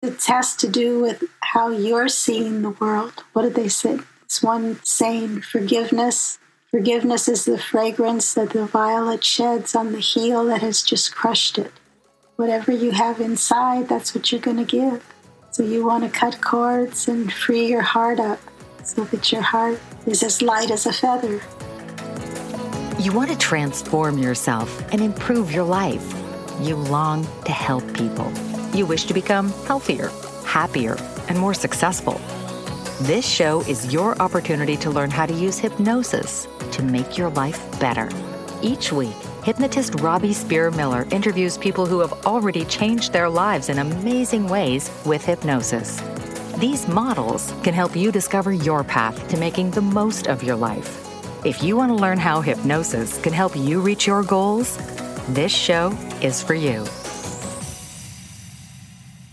It has to do with how you're seeing the world. What did they say? It's one saying forgiveness. Forgiveness is the fragrance that the violet sheds on the heel that has just crushed it. Whatever you have inside, that's what you're going to give. So you want to cut cords and free your heart up so that your heart is as light as a feather. You want to transform yourself and improve your life. You long to help people. You wish to become healthier, happier, and more successful. This show is your opportunity to learn how to use hypnosis to make your life better. Each week, hypnotist Robbie Spear Miller interviews people who have already changed their lives in amazing ways with hypnosis. These models can help you discover your path to making the most of your life. If you want to learn how hypnosis can help you reach your goals, this show is for you.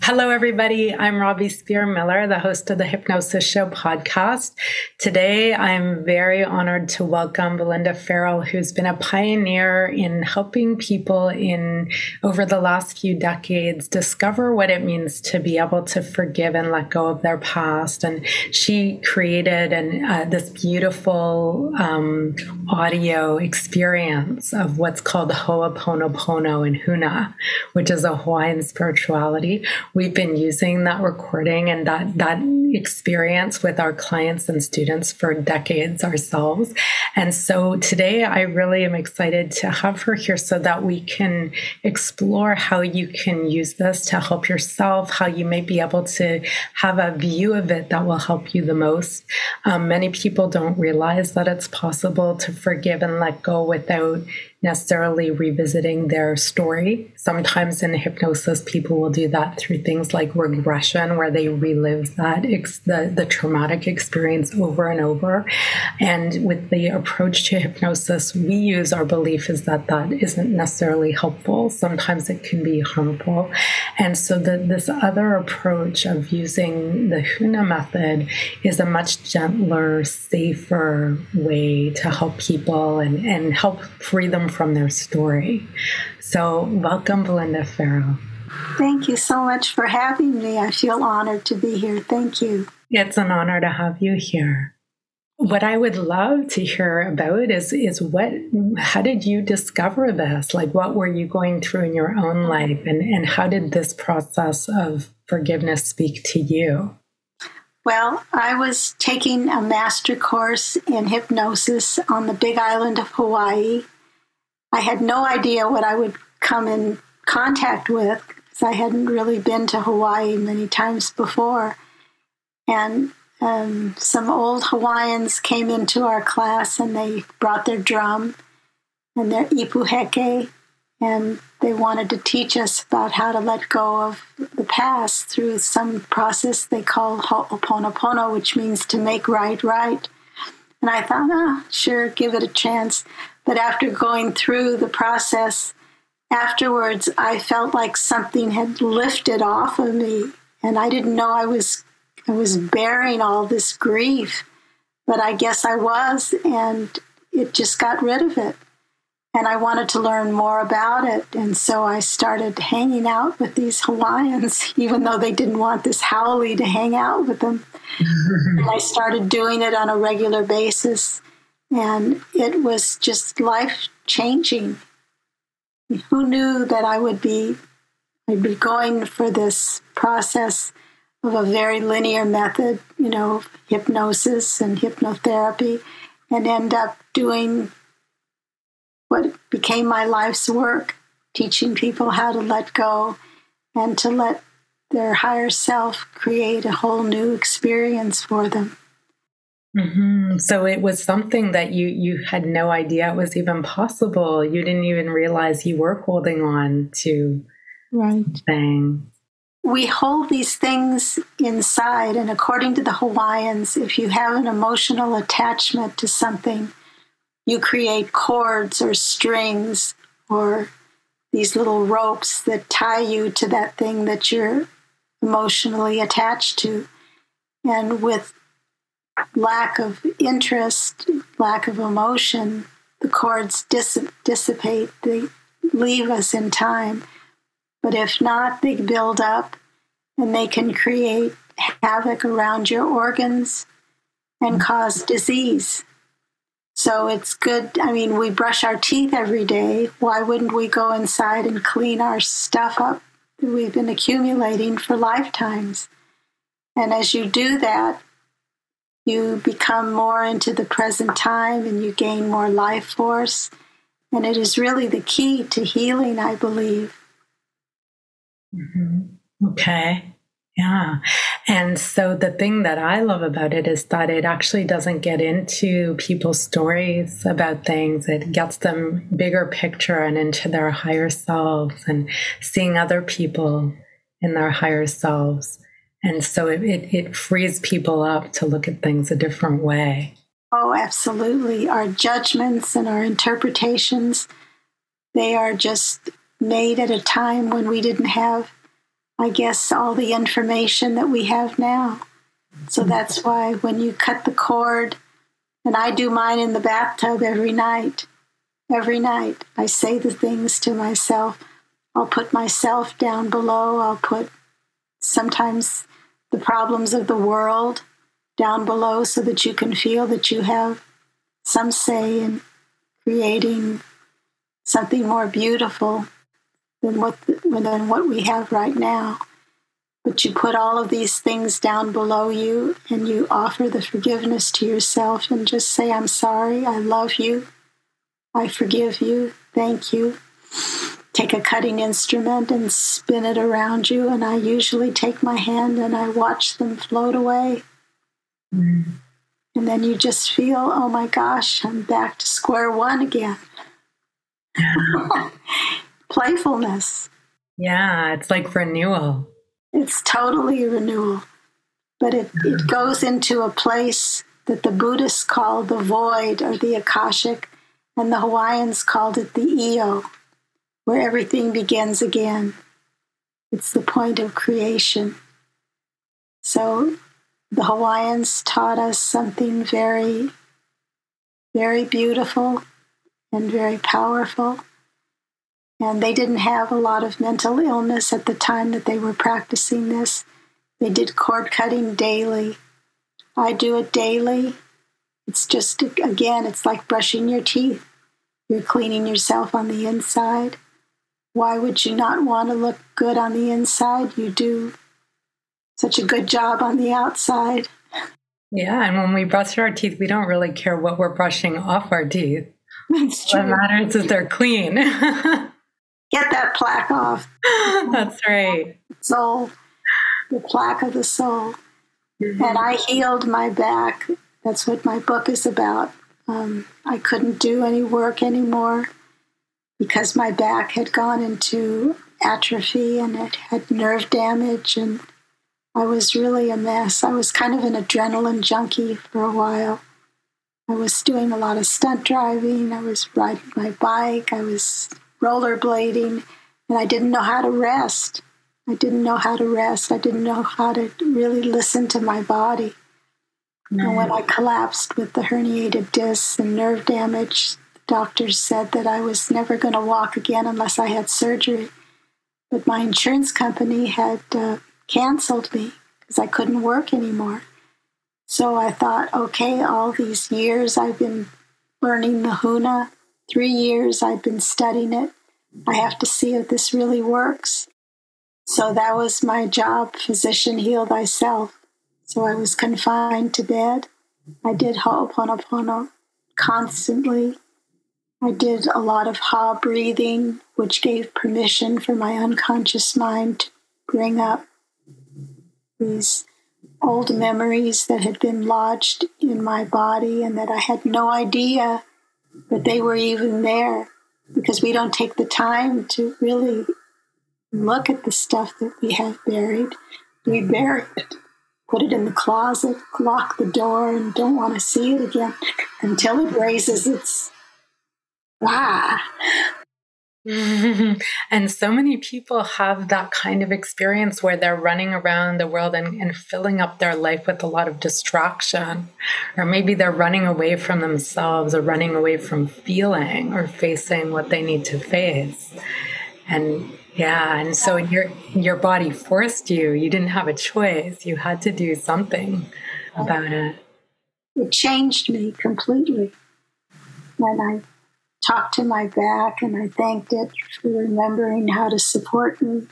Hello, everybody. I'm Robbie Spear Miller, the host of the Hypnosis Show podcast. Today, I'm very honored to welcome Belinda Farrell, who's been a pioneer in helping people in over the last few decades discover what it means to be able to forgive and let go of their past. And she created an, uh, this beautiful um, audio experience of what's called Ho'oponopono in Huna, which is a Hawaiian spirituality we've been using that recording and that that experience with our clients and students for decades ourselves. And so today I really am excited to have her here so that we can explore how you can use this to help yourself, how you may be able to have a view of it that will help you the most. Um, many people don't realize that it's possible to forgive and let go without necessarily revisiting their story. Sometimes in hypnosis, people will do that through things like regression, where they relive that ex- the, the traumatic experience over and over. And with the approach to hypnosis we use, our belief is that that isn't necessarily helpful. Sometimes it can be harmful. And so the, this other approach of using the Huna method is a much gentler, safer way to help people and, and help free them from their story. So, welcome, Belinda Farrell. Thank you so much for having me. I feel honored to be here. Thank you. It's an honor to have you here. What I would love to hear about is is what how did you discover this? Like what were you going through in your own life and, and how did this process of forgiveness speak to you? Well, I was taking a master course in hypnosis on the big island of Hawaii I had no idea what I would come in contact with because I hadn't really been to Hawaii many times before. And um, some old Hawaiians came into our class and they brought their drum and their ipuheke, and they wanted to teach us about how to let go of the past through some process they call ho'oponopono, which means to make right right. And I thought, ah, sure, give it a chance. But after going through the process, afterwards, I felt like something had lifted off of me, and I didn't know I was I was bearing all this grief, but I guess I was, and it just got rid of it. And I wanted to learn more about it, and so I started hanging out with these Hawaiians, even though they didn't want this haole to hang out with them. and I started doing it on a regular basis and it was just life changing. Who knew that I would be I'd be going for this process of a very linear method, you know, hypnosis and hypnotherapy, and end up doing what became my life's work, teaching people how to let go and to let their higher self create a whole new experience for them. Mm-hmm. So it was something that you you had no idea it was even possible. You didn't even realize you were holding on to right thing. We hold these things inside, and according to the Hawaiians, if you have an emotional attachment to something, you create cords or strings or these little ropes that tie you to that thing that you're emotionally attached to. And with lack of interest, lack of emotion, the cords dis- dissipate, they leave us in time. But if not, they build up and they can create havoc around your organs and cause disease. So it's good. I mean, we brush our teeth every day. Why wouldn't we go inside and clean our stuff up that we've been accumulating for lifetimes? And as you do that, you become more into the present time and you gain more life force. And it is really the key to healing, I believe. Mm-hmm. Okay. Yeah. And so the thing that I love about it is that it actually doesn't get into people's stories about things. It gets them bigger picture and into their higher selves and seeing other people in their higher selves. And so it, it, it frees people up to look at things a different way. Oh, absolutely. Our judgments and our interpretations, they are just made at a time when we didn't have I guess, all the information that we have now. So mm-hmm. that's why when you cut the cord, and I do mine in the bathtub every night, every night, I say the things to myself. I'll put myself down below. I'll put sometimes the problems of the world down below so that you can feel that you have some say in creating something more beautiful than what than what we have right now. But you put all of these things down below you and you offer the forgiveness to yourself and just say, I'm sorry, I love you, I forgive you, thank you. Take a cutting instrument and spin it around you, and I usually take my hand and I watch them float away. Mm. And then you just feel, oh my gosh, I'm back to square one again. playfulness. Yeah, it's like renewal. It's totally renewal. But it, it goes into a place that the Buddhists call the void or the Akashic, and the Hawaiians called it the Io, where everything begins again. It's the point of creation. So the Hawaiians taught us something very, very beautiful and very powerful. And they didn't have a lot of mental illness at the time that they were practicing this. They did cord cutting daily. I do it daily. It's just, again, it's like brushing your teeth. You're cleaning yourself on the inside. Why would you not want to look good on the inside? You do such a good job on the outside. Yeah, and when we brush our teeth, we don't really care what we're brushing off our teeth. That's true. What matters is they're clean. get that plaque off. That's right. Soul, the plaque of the soul. Mm-hmm. And I healed my back. That's what my book is about. Um, I couldn't do any work anymore because my back had gone into atrophy and it had nerve damage and I was really a mess. I was kind of an adrenaline junkie for a while. I was doing a lot of stunt driving. I was riding my bike. I was rollerblading, and I didn't know how to rest. I didn't know how to rest. I didn't know how to really listen to my body. Mm. And when I collapsed with the herniated discs and nerve damage, doctors said that I was never going to walk again unless I had surgery. But my insurance company had uh, canceled me because I couldn't work anymore. So I thought, okay, all these years I've been learning the Huna Three years I've been studying it. I have to see if this really works. So that was my job, physician, heal thyself. So I was confined to bed. I did Ho'oponopono constantly. I did a lot of Ha breathing, which gave permission for my unconscious mind to bring up these old memories that had been lodged in my body and that I had no idea that they were even there because we don't take the time to really look at the stuff that we have buried. We bury it, put it in the closet, lock the door, and don't want to see it again until it raises its ah and so many people have that kind of experience where they're running around the world and, and, filling up their life with a lot of distraction. Or maybe they're running away from themselves or running away from feeling or facing what they need to face. And Yeah, and so your your body forced you. You didn't have a choice. You had to do something about it. It changed me completely. When I talked to my back and I thanked it for remembering how to support me.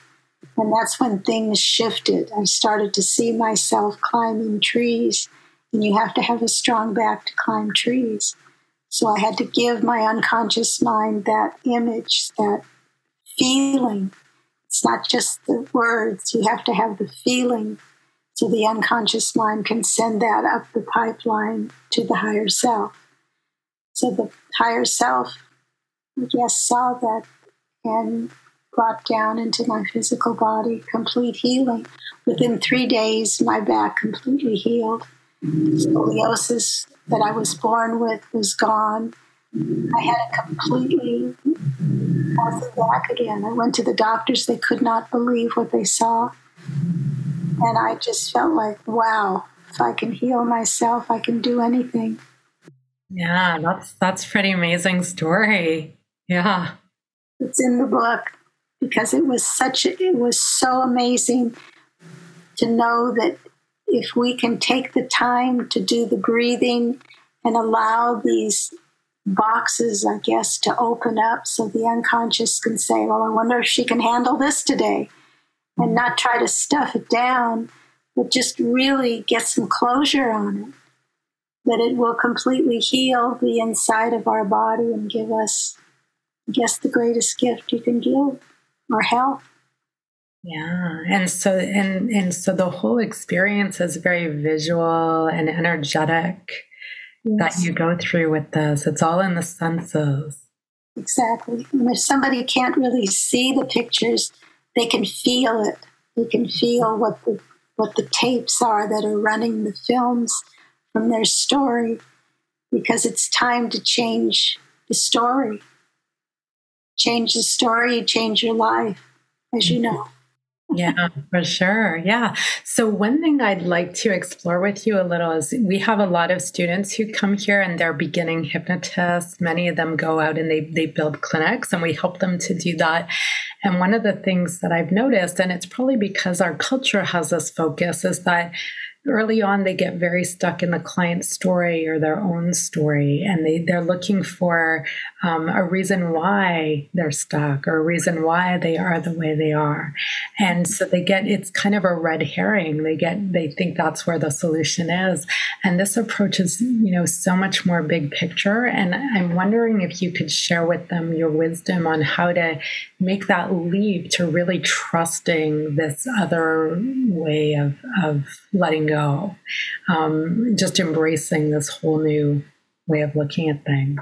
And that's when things shifted. I started to see myself climbing trees, and you have to have a strong back to climb trees. So I had to give my unconscious mind that image, that feeling. It's not just the words, you have to have the feeling so the unconscious mind can send that up the pipeline to the higher self. So the higher self, I guess, saw that and brought down into my physical body complete healing. Within three days, my back completely healed. Scoliosis that I was born with was gone. I had a completely healthy back again. I went to the doctors, they could not believe what they saw. And I just felt like, wow, if I can heal myself, I can do anything. Yeah, that's that's pretty amazing story. Yeah. It's in the book because it was such a, it was so amazing to know that if we can take the time to do the breathing and allow these boxes, I guess, to open up so the unconscious can say, Well, I wonder if she can handle this today, and not try to stuff it down, but just really get some closure on it. That it will completely heal the inside of our body and give us, I guess, the greatest gift you can give our health. Yeah. And so and and so the whole experience is very visual and energetic yes. that you go through with this. It's all in the senses. Exactly. And if somebody can't really see the pictures, they can feel it. They can feel what the what the tapes are that are running the films from their story because it's time to change the story. Change the story, change your life, as you know yeah, for sure. Yeah. So, one thing I'd like to explore with you a little is we have a lot of students who come here and they're beginning hypnotists. Many of them go out and they, they build clinics, and we help them to do that. And one of the things that I've noticed, and it's probably because our culture has this focus, is that early on they get very stuck in the client's story or their own story and they, they're looking for um, a reason why they're stuck or a reason why they are the way they are. And so they get it's kind of a red herring. They get they think that's where the solution is. And this approach is you know so much more big picture. And i'm wondering if you could share with them your wisdom on how to make that leap to really trusting this other way of, of letting go, um, just embracing this whole new way of looking at things.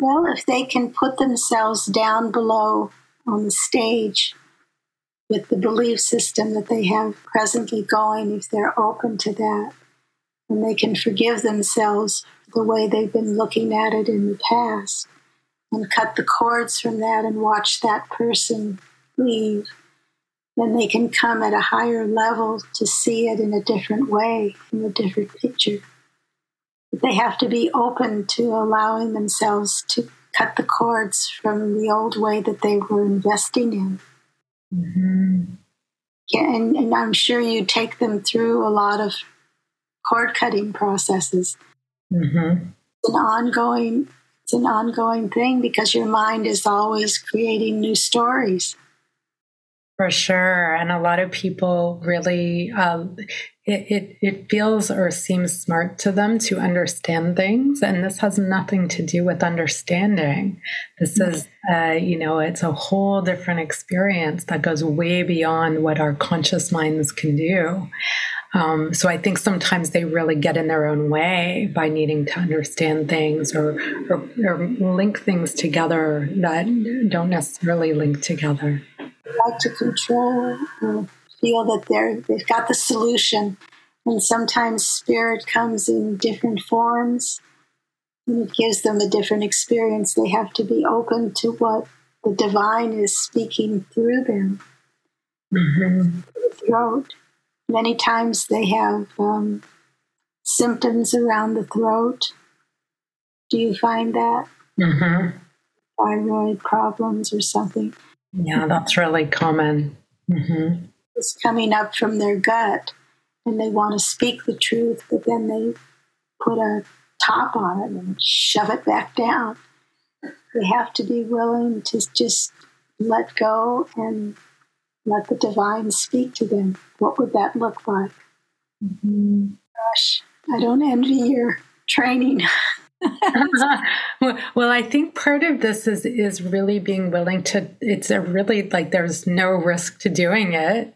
Well, if they can put themselves down below on the stage with the belief system that they have presently going, if they're open to that, and they can forgive themselves the way they've been looking at it in the past and cut the cords from that and watch that person leave, then they can come at a higher level to see it in a different way, in a different picture. But they have to be open to allowing themselves to cut the cords from the old way that they were investing in. Mm-hmm. Yeah, and, and I'm sure you take them through a lot of cord cutting processes. Mm-hmm. It's an ongoing it's an ongoing thing because your mind is always creating new stories. For sure. And a lot of people really, um, it, it, it feels or seems smart to them to understand things. And this has nothing to do with understanding. This is, uh, you know, it's a whole different experience that goes way beyond what our conscious minds can do. Um, so I think sometimes they really get in their own way by needing to understand things or, or, or link things together that don't necessarily link together. Like to control or feel that they're they've got the solution, and sometimes spirit comes in different forms, and it gives them a different experience. They have to be open to what the divine is speaking through them. Mm-hmm. The throat Many times they have um, symptoms around the throat. Do you find that? Mm-hmm. Thyroid problems or something. Yeah, that's really common. Mm-hmm. It's coming up from their gut and they want to speak the truth, but then they put a top on it and shove it back down. They have to be willing to just let go and let the divine speak to them. What would that look like? Mm-hmm. Gosh, I don't envy your training. well, I think part of this is is really being willing to. It's a really like there's no risk to doing it.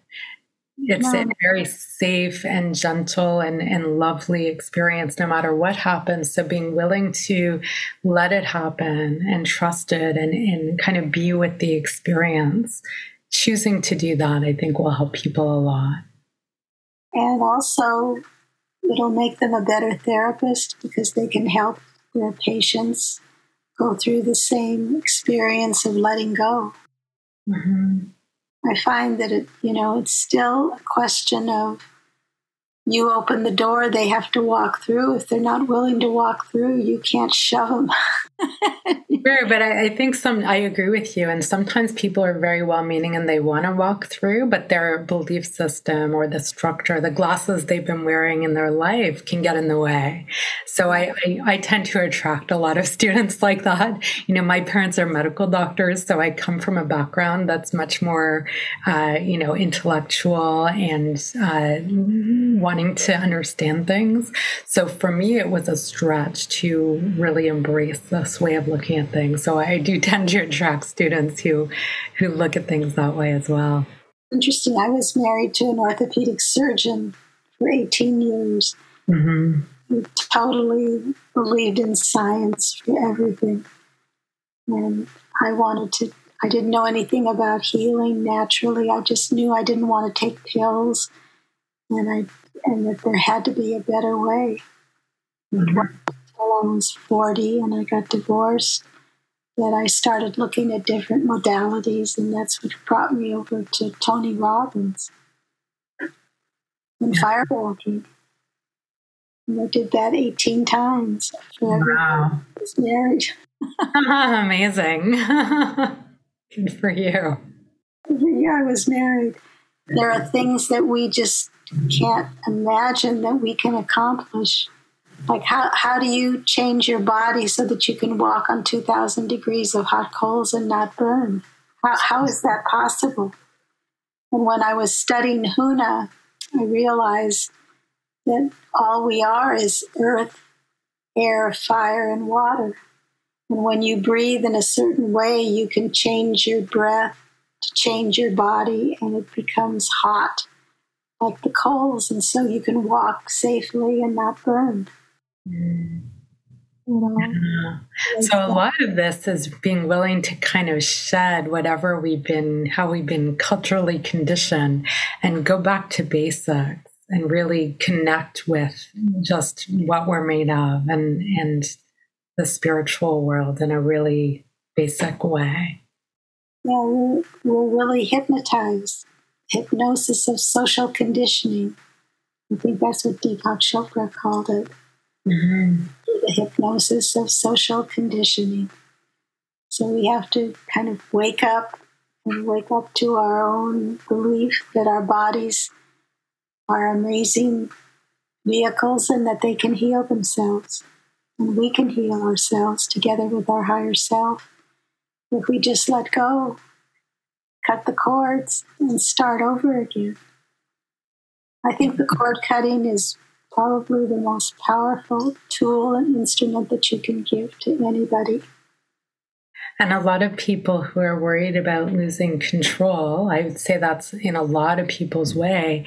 It's no. a very safe and gentle and, and lovely experience no matter what happens. So being willing to let it happen and trust it and, and kind of be with the experience, choosing to do that, I think will help people a lot. And also, it'll make them a better therapist because they can help their patients go through the same experience of letting go. Mm-hmm. I find that it, you know, it's still a question of you open the door, they have to walk through. If they're not willing to walk through, you can't shove them. sure, but I, I, think some, I agree with you. And sometimes people are very well meaning and they want to walk through, but their belief system or the structure, the glasses they've been wearing in their life can get in the way. So I, I, I tend to attract a lot of students like that. You know, my parents are medical doctors, so I come from a background that's much more, uh, you know, intellectual and uh, wanting to understand things. So for me, it was a stretch to really embrace this way of looking at things. So I do tend to attract students who who look at things that way as well. Interesting. I was married to an orthopedic surgeon for 18 years. Mm-hmm. He totally believed in science for everything. And I wanted to, I didn't know anything about healing naturally. I just knew I didn't want to take pills and I and that there had to be a better way. Mm-hmm. Until I was 40 and I got divorced, that I started looking at different modalities, and that's what brought me over to Tony Robbins and firewalking. And I did that 18 times wow. I was married. Amazing. Good for you. Yeah, I was married. There are things that we just can't imagine that we can accomplish. Like, how, how do you change your body so that you can walk on 2,000 degrees of hot coals and not burn? How, how is that possible? And when I was studying Huna, I realized that all we are is earth, air, fire, and water. And when you breathe in a certain way, you can change your breath to change your body, and it becomes hot like the coals, and so you can walk safely and not burn. You know? yeah. So a lot of this is being willing to kind of shed whatever we've been, how we've been culturally conditioned, and go back to basics and really connect with just what we're made of and and the spiritual world in a really basic way. Yeah, we're, we're really hypnotized hypnosis of social conditioning. I think that's what Deepak Chopra called it. Mm-hmm. The hypnosis of social conditioning. So we have to kind of wake up and wake up to our own belief that our bodies are amazing vehicles and that they can heal themselves. And we can heal ourselves together with our higher self if we just let go cut the cords and start over again. I think the cord cutting is probably the most powerful tool and instrument that you can give to anybody. And a lot of people who are worried about losing control, I would say that's in a lot of people's way.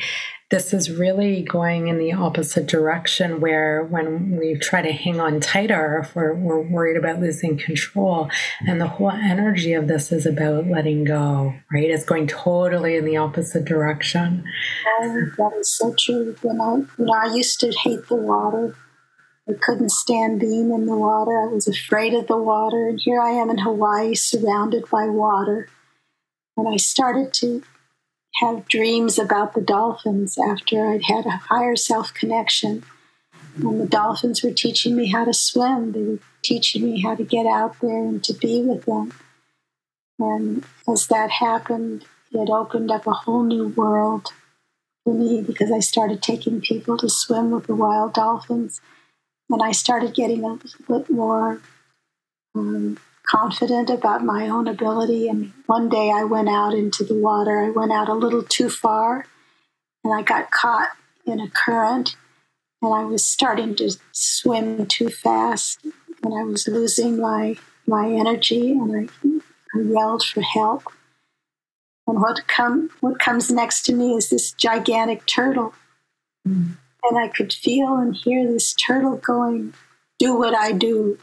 This is really going in the opposite direction where when we try to hang on tighter if we're, we're worried about losing control and the whole energy of this is about letting go right? It's going totally in the opposite direction. Oh, that is so true. When I, know, I used to hate the water I couldn't stand being in the water. I was afraid of the water. And here I am in Hawaii surrounded by water. And I started to have dreams about the dolphins after I'd had a higher self connection. And the dolphins were teaching me how to swim. They were teaching me how to get out there and to be with them. And as that happened, it opened up a whole new world for me because I started taking people to swim with the wild dolphins. And I started getting a little bit more um, confident about my own ability. And one day I went out into the water. I went out a little too far and I got caught in a current and I was starting to swim too fast and I was losing my my energy and I, I yelled for help. And what come what comes next to me is this gigantic turtle. Mm. And I could feel and hear this turtle going, do what I do.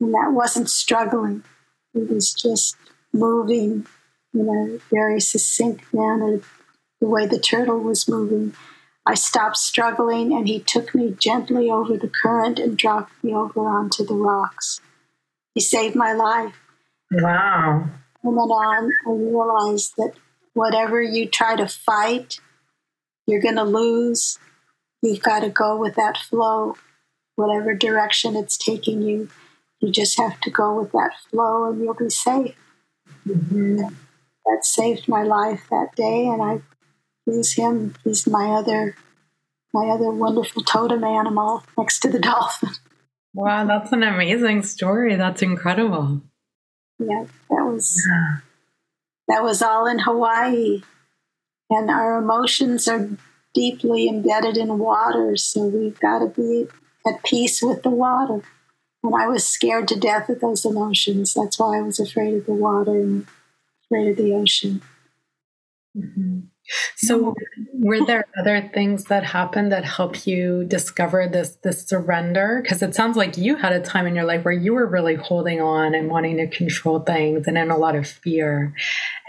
And that wasn't struggling. It was just moving in a very succinct manner, the way the turtle was moving. I stopped struggling and he took me gently over the current and dropped me over onto the rocks. He saved my life. Wow. And then on, I realized that whatever you try to fight, you're going to lose. You've got to go with that flow, whatever direction it's taking you. You just have to go with that flow and you'll be safe. Mm-hmm. That saved my life that day, and I He's him. He's my other my other wonderful totem animal next to the dolphin. Wow, that's an amazing story. That's incredible. Yeah, that was yeah. that was all in Hawaii. And our emotions are deeply embedded in water, so we've got to be at peace with the water. And I was scared to death of those emotions. That's why I was afraid of the water and afraid of the ocean. Mm-hmm. So, were there other things that happened that helped you discover this this surrender? Because it sounds like you had a time in your life where you were really holding on and wanting to control things and in a lot of fear,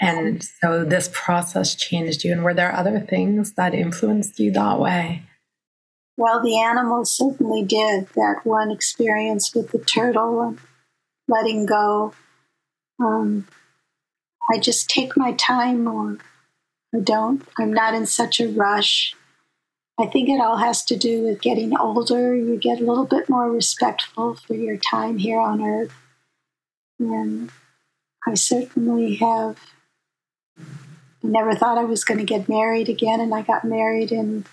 and so this process changed you. And were there other things that influenced you that way? Well, the animals certainly did. That one experience with the turtle and letting go. Um, I just take my time more I don't. I'm not in such a rush. I think it all has to do with getting older. You get a little bit more respectful for your time here on earth. And I certainly have I never thought I was going to get married again, and I got married in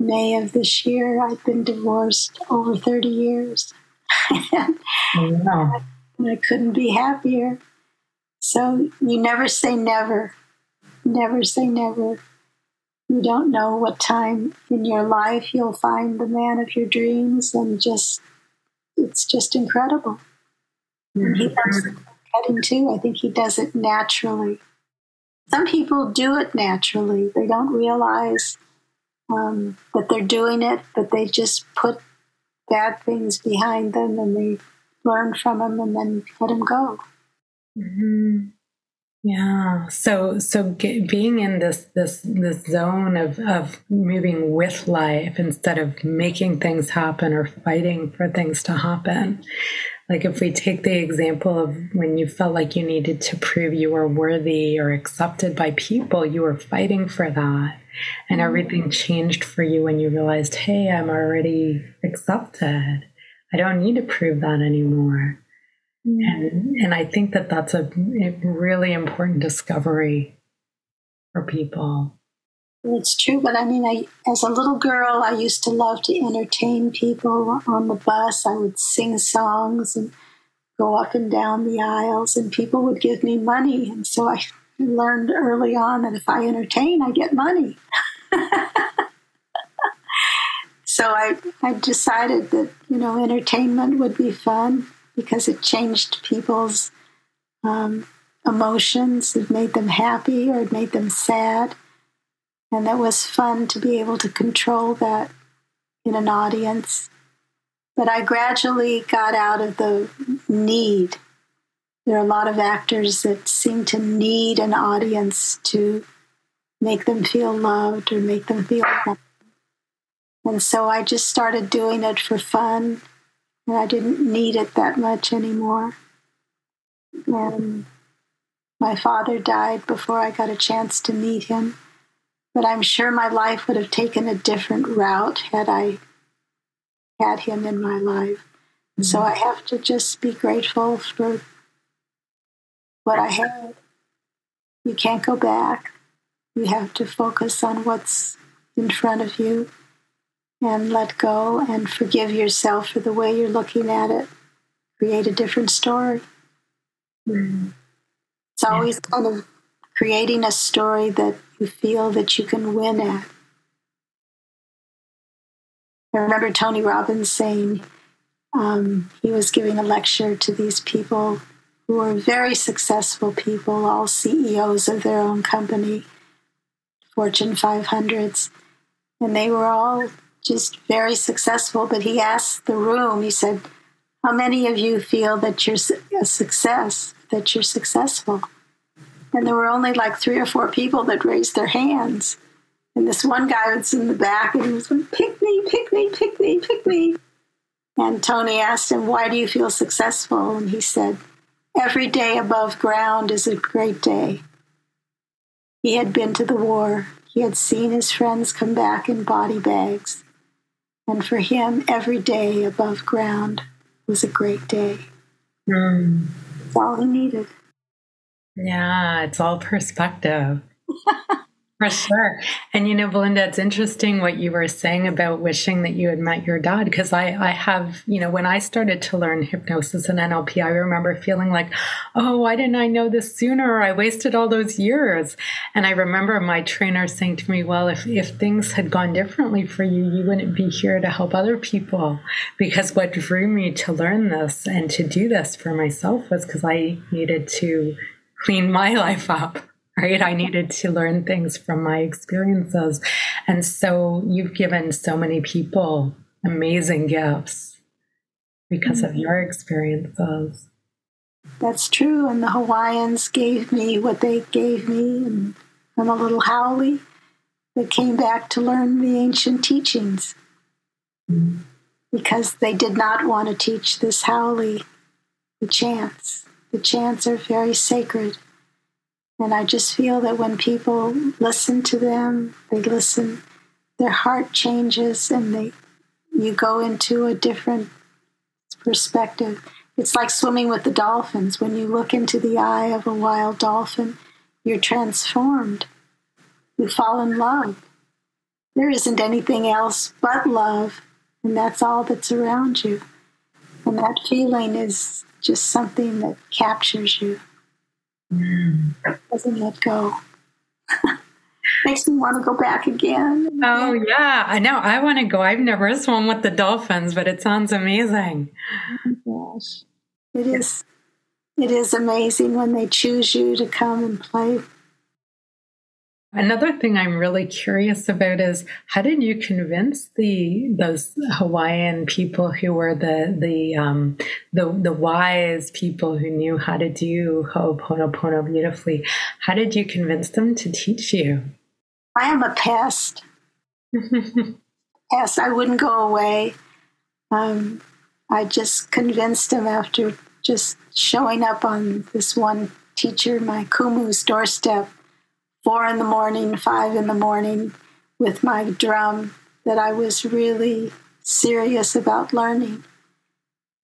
May of this year. I've been divorced over 30 years. Oh, wow. and I couldn't be happier. So you never say never never say never. You don't know what time in your life you'll find the man of your dreams, and just it's just incredible. And he does cutting too. I think he does it naturally. Some people do it naturally. They don't realize um, that they're doing it, but they just put bad things behind them and they learn from them and then let them go. Mm-hmm. Yeah. So so get, being in this this this zone of of moving with life instead of making things happen or fighting for things to happen. Like if we take the example of when you felt like you needed to prove you were worthy or accepted by people, you were fighting for that. And mm-hmm. everything changed for you when you realized, "Hey, I'm already accepted. I don't need to prove that anymore." And, and I think that that's a really important discovery for people. It's true, but I mean, I, as a little girl, I used to love to entertain people on the bus. I would sing songs and go up and down the aisles, and people would give me money. And so I learned early on that if I entertain, I get money. so I, I decided that, you know, entertainment would be fun because it changed people's um, emotions. It made them happy or it made them sad. And that was fun to be able to control that in an audience. But I gradually got out of the need. There are a lot of actors that seem to need an audience to make them feel loved or make them feel happy. And so I just started doing it for fun and I didn't need it that much anymore. And my father died before I got a chance to meet him, but I'm sure my life would have taken a different route had I had him in my life. Mm-hmm. So I have to just be grateful for what I had. You can't go back. You have to focus on what's in front of you and let go and forgive yourself for the way you're looking at it. Create a different story. Mm. It's always yeah. kind of creating a story that you feel that you can win at. I remember Tony Robbins saying um, he was giving a lecture to these people who were very successful people, all CEOs of their own company, Fortune 500s. And they were all just very successful. But he asked the room, he said, How many of you feel that you're a success, that you're successful? And there were only like three or four people that raised their hands. And this one guy was in the back and he was going, Pick me, pick me, pick me, pick me. And Tony asked him, Why do you feel successful? And he said, Every day above ground is a great day. He had been to the war. He had seen his friends come back in body bags. And for him, every day above ground was a great day. Mm. That's all he needed. Yeah, it's all perspective. For sure. And you know, Belinda, it's interesting what you were saying about wishing that you had met your dad. Because I, I have, you know, when I started to learn hypnosis and NLP, I remember feeling like, oh, why didn't I know this sooner? I wasted all those years. And I remember my trainer saying to me, well, if, if things had gone differently for you, you wouldn't be here to help other people. Because what drew me to learn this and to do this for myself was because I needed to clean my life up right? I needed to learn things from my experiences. And so you've given so many people amazing gifts because of your experiences. That's true. And the Hawaiians gave me what they gave me. And I'm a little haole that came back to learn the ancient teachings mm. because they did not want to teach this haole the chants. The chants are very sacred. And I just feel that when people listen to them, they listen, their heart changes and they you go into a different perspective. It's like swimming with the dolphins. When you look into the eye of a wild dolphin, you're transformed. You fall in love. There isn't anything else but love, and that's all that's around you. And that feeling is just something that captures you. Mm. Doesn't let go. Makes me want to go back again. Oh yeah, I know. I want to go. I've never swum with the dolphins, but it sounds amazing. Oh gosh, it is. It is amazing when they choose you to come and play Another thing I'm really curious about is how did you convince the those Hawaiian people who were the the um, the, the wise people who knew how to do Ho'oponopono beautifully? How did you convince them to teach you? I am a pest. yes, I wouldn't go away. Um, I just convinced them after just showing up on this one teacher, my Kumu's doorstep four in the morning, five in the morning with my drum that I was really serious about learning.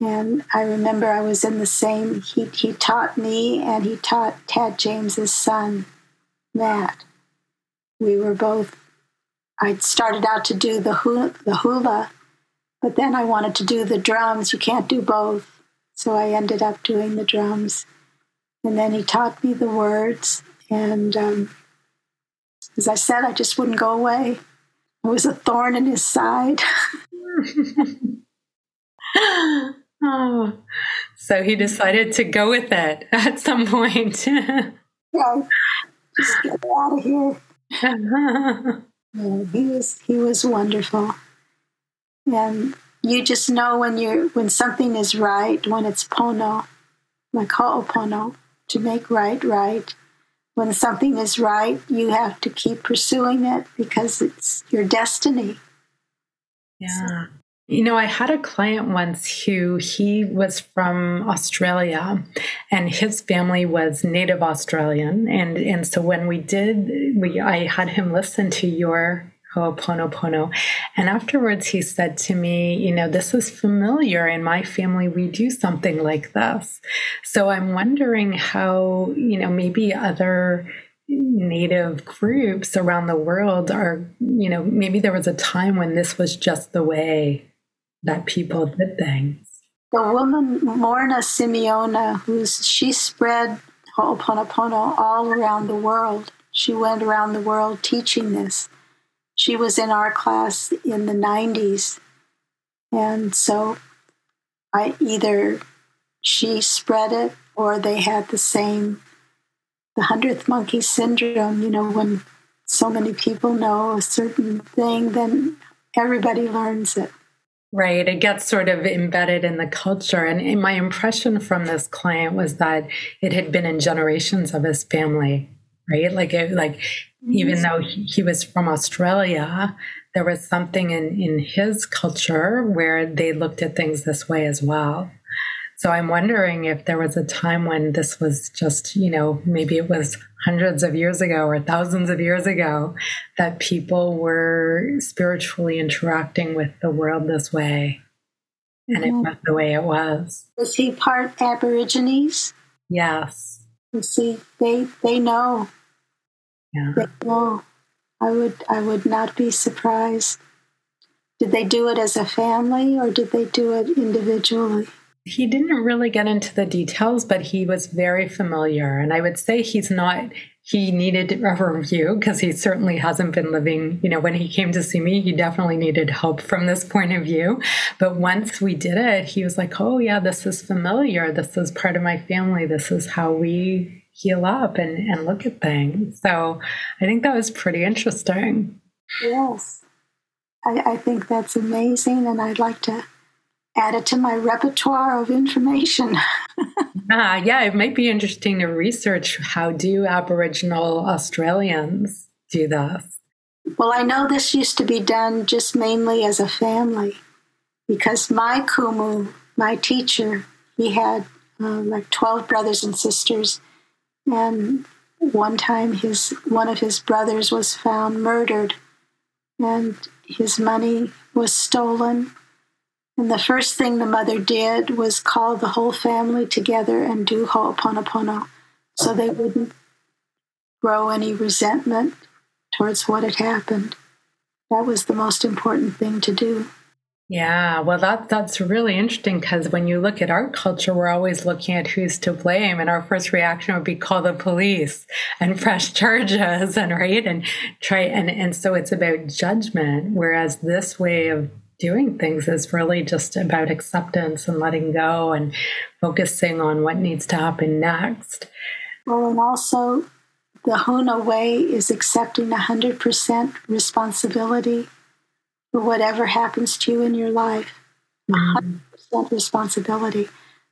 And I remember I was in the same, he, he taught me and he taught Tad James's son, Matt. We were both, I started out to do the hula, the hula, but then I wanted to do the drums. You can't do both. So I ended up doing the drums. And then he taught me the words. And um, as I said, I just wouldn't go away. I was a thorn in his side. oh, so he decided to go with it at some point. yeah, just get out of here. yeah, he was he was wonderful, and you just know when you're when something is right, when it's pono, like ho'opono, to make right right when something is right, you have to keep pursuing it because it's your destiny. Yeah. You know, I had a client once who he was from Australia and his family was native Australian. And, and so when we did, we, I had him listen to your Ho'oponopono. And afterwards, he said to me, You know, this is familiar. In my family, we do something like this. So I'm wondering how, you know, maybe other native groups around the world are, you know, maybe there was a time when this was just the way that people did things. The woman, Morrnah Simeona, who's she spread Ho'oponopono all around the world. She went around the world teaching this. She was in our class in the 90s. And so I either she spread it or they had the same the hundredth monkey syndrome, you know, when so many people know a certain thing, then everybody learns it. Right. It gets sort of embedded in the culture. And my impression from this client was that it had been in generations of his family, right? Like, it, like even mm-hmm. though he was from Australia, there was something in, in his culture where they looked at things this way as well. So I'm wondering if there was a time when this was just, you know, maybe it was hundreds of years ago or thousands of years ago that people were spiritually interacting with the world this way. And it mm-hmm. was the way it was. Was he part Aborigines? Yes. You see, they they know. Yeah. They. I would I would not be surprised. Did they do it as a family or did they do it individually? He didn't really get into the details, but he was very familiar. And I would say he's not, he needed a review because he certainly hasn't been living, you know, when he came to see me, he definitely needed help from this point of view. But once we did it, he was like, oh, yeah, this is familiar. This is part of my family. This is how we heal up and, and look at things. So I think that was pretty interesting. Yes. I, I think that's amazing. And I'd like to add it to my repertoire of information. ah, yeah, it might be interesting to research how do Aboriginal Australians do this. Well, I know this used to be done just mainly as a family because my kumu, my teacher, he had uh, like 12 brothers and sisters. And one time his one of his brothers was found murdered and his money was stolen and the first thing the mother did was call the whole family together and do Ho'oponopono so they wouldn't grow any resentment towards what had happened. That was the most important thing to do. Yeah, well, that that's really interesting because when you look at our culture, we're always looking at who's to blame, and our first reaction would be call the police and press charges, and right, and try and and so it's about judgment. Whereas this way of doing things is really just about acceptance and letting go and focusing on what needs to happen next. Well, and also the Huna way is accepting 100% responsibility whatever happens to you in your life. 100% mm-hmm. responsibility.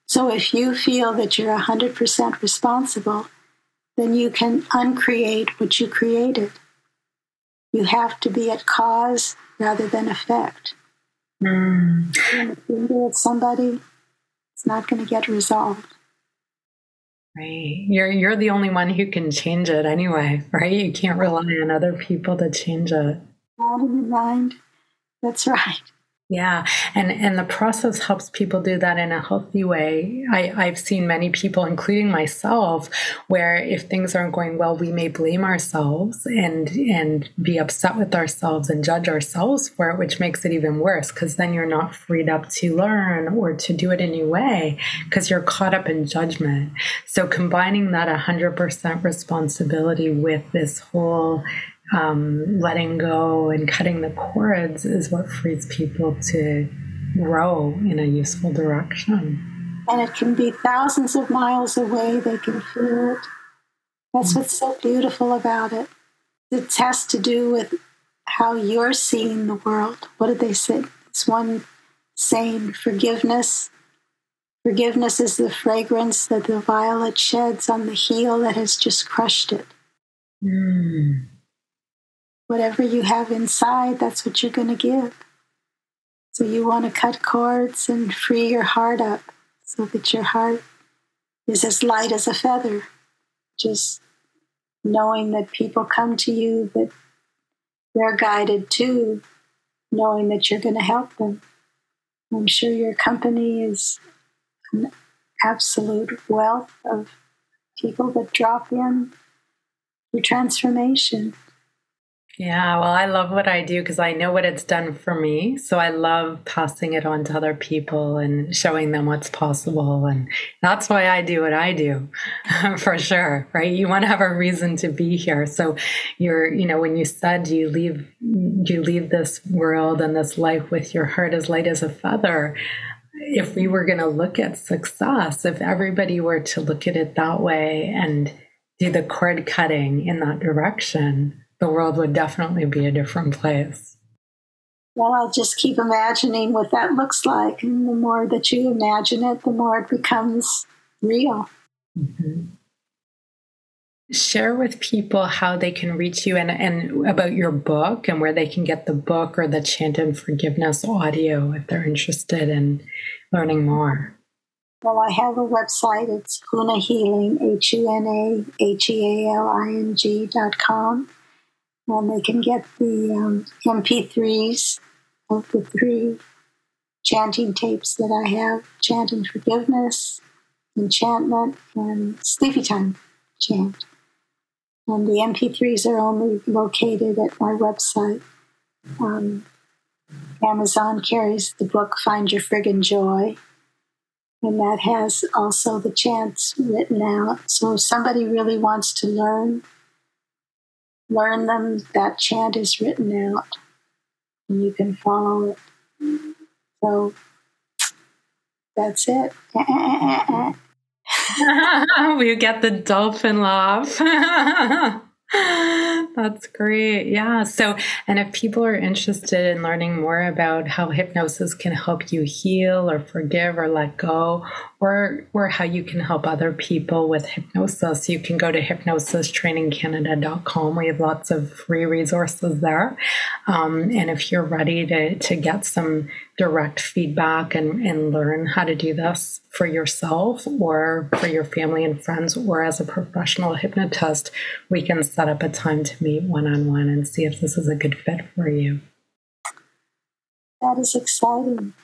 So if you feel that you're 100% responsible, then you can uncreate what you created. You have to be at cause rather than effect. Mm. If you somebody, it's not going to get resolved. Right. You're you're the only one who can change it anyway, right? You can't rely on other people to change it. Not in your mind. That's right. Yeah, and and the process helps people do that in a healthy way. I, I've seen many people, including myself, where if things aren't going well, we may blame ourselves and and be upset with ourselves and judge ourselves for it, which makes it even worse because then you're not freed up to learn or to do it a new way because you're caught up in judgment. So combining that 100% responsibility with this whole um, letting go and cutting the cords is what frees people to grow in a useful direction. And it can be thousands of miles away, they can feel it. That's what's so beautiful about it. It has to do with how you're seeing the world. What did they say? It's one saying forgiveness. Forgiveness is the fragrance that the violet sheds on the heel that has just crushed it. Mm whatever you have inside, that's what you're going to give. So you want to cut cords and free your heart up so that your heart is as light as a feather. Just knowing that people come to you that they're guided too, knowing that you're going to help them. I'm sure your company is an absolute wealth of people that drop in for transformation. Yeah, well, I love what I do because I know what it's done for me. So I love passing it on to other people and showing them what's possible. And that's why I do what I do for sure, right? You want to have a reason to be here. So you're, you know, when you said you leave, you leave this world and this life with your heart as light as a feather. If we were going to look at success, if everybody were to look at it that way and do the cord cutting in that direction, the world would definitely be a different place. Well, I'll just keep imagining what that looks like. And the more that you imagine it, the more it becomes real. Mm-hmm. Share with people how they can reach you and, and about your book and where they can get the book or the Chant and Forgiveness audio if they're interested in learning more. Well, I have a website. It's Huna Healing, H U N A H E A L I N G dot com and they can get the um, MP3s of the three chanting tapes that I have Chant and Forgiveness, Enchantment, and Sleepy Time Chant. And the MP3s are only located at my website. Um, Amazon carries the book Find Your Friggin' Joy, and that has also the chants written out. So if somebody really wants to learn learn them. That chant is written out, and you can follow it. So that's it. we get the dolphin laugh. That's great. Yeah. So, and if people are interested in learning more about how hypnosis can help you heal or forgive or let go, or, or how you can help other people with hypnosis, you can go to hypnosistrainingcanada.com. We have lots of free resources there. Um, and if you're ready to, to get some direct feedback and, and learn how to do this for yourself or for your family and friends or as a professional hypnotist, we can set up a time to meet one on one and see if this is a good fit for you. That is exciting.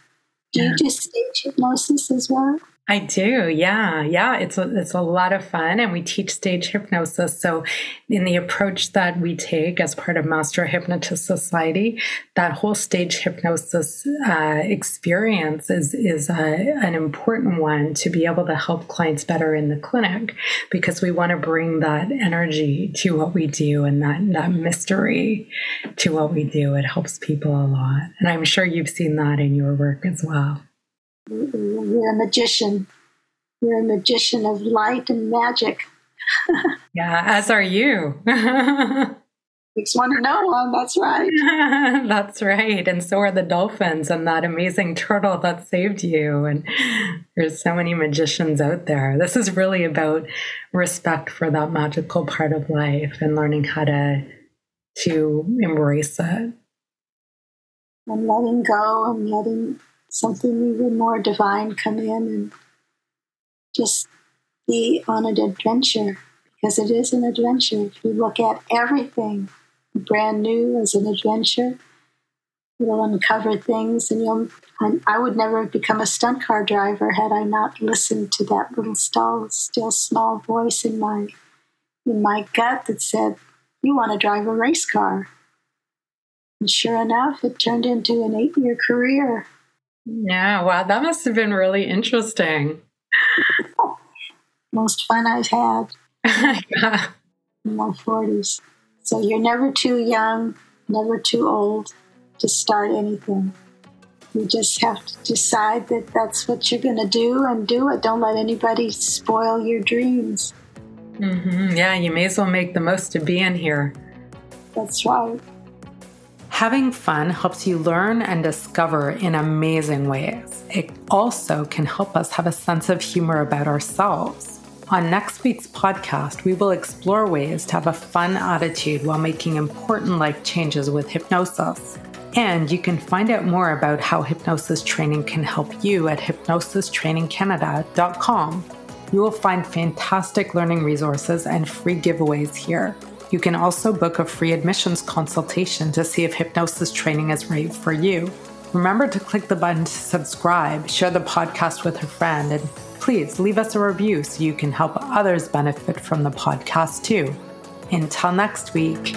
Do you just stage hypnosis as well? I do. Yeah. Yeah. It's a, it's a lot of fun. And we teach stage hypnosis. So, in the approach that we take as part of Master Hypnotist Society, that whole stage hypnosis uh, experience is, is a, an important one to be able to help clients better in the clinic because we want to bring that energy to what we do and that, that mystery to what we do. It helps people a lot. And I'm sure you've seen that in your work as well. You're a magician. You're a magician of light and magic. yeah, as are you. Makes one to know one. That's right. That's right. And so are the dolphins and that amazing turtle that saved you. And there's so many magicians out there. This is really about respect for that magical part of life and learning how to to embrace it. And letting go and letting something even more divine come in and just be on an adventure because it is an adventure. If you look at everything brand new as an adventure, you'll uncover things and you'll. And I would never have become a stunt car driver had I not listened to that little still, still small voice in my in my gut that said, "You want to drive a race car." And sure enough, it turned into an eight-year career yeah, wow, that must have been really interesting. Most fun I've had yeah. in my 40s. So you're never too young, never too old to start anything. You just have to decide that that's what you're going to do and do it. Don't let anybody spoil your dreams. Mm-hmm. Yeah, you may as well make the most of being here. That's right. Having fun helps you learn and discover in amazing ways. It also can help us have a sense of humor about ourselves. On next week's podcast, we will explore ways to have a fun attitude while making important life changes with hypnosis. And you can find out more about how hypnosis training can help you at hypnosistrainingcanada.com. You will find fantastic learning resources and free giveaways here. You can also book a free admissions consultation to see if hypnosis training is right for you. Remember to click the button to subscribe, share the podcast with a friend, and please leave us a review so you can help others benefit from the podcast too. Until next week.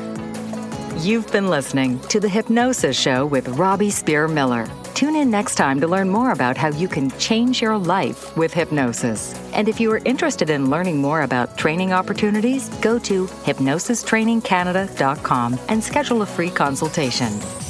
You've been listening to The Hypnosis Show with Robbie Spear Miller. Tune in next time to learn more about how you can change your life with hypnosis. And if you are interested in learning more about training opportunities, go to hypnosistrainingcanada.com and schedule a free consultation.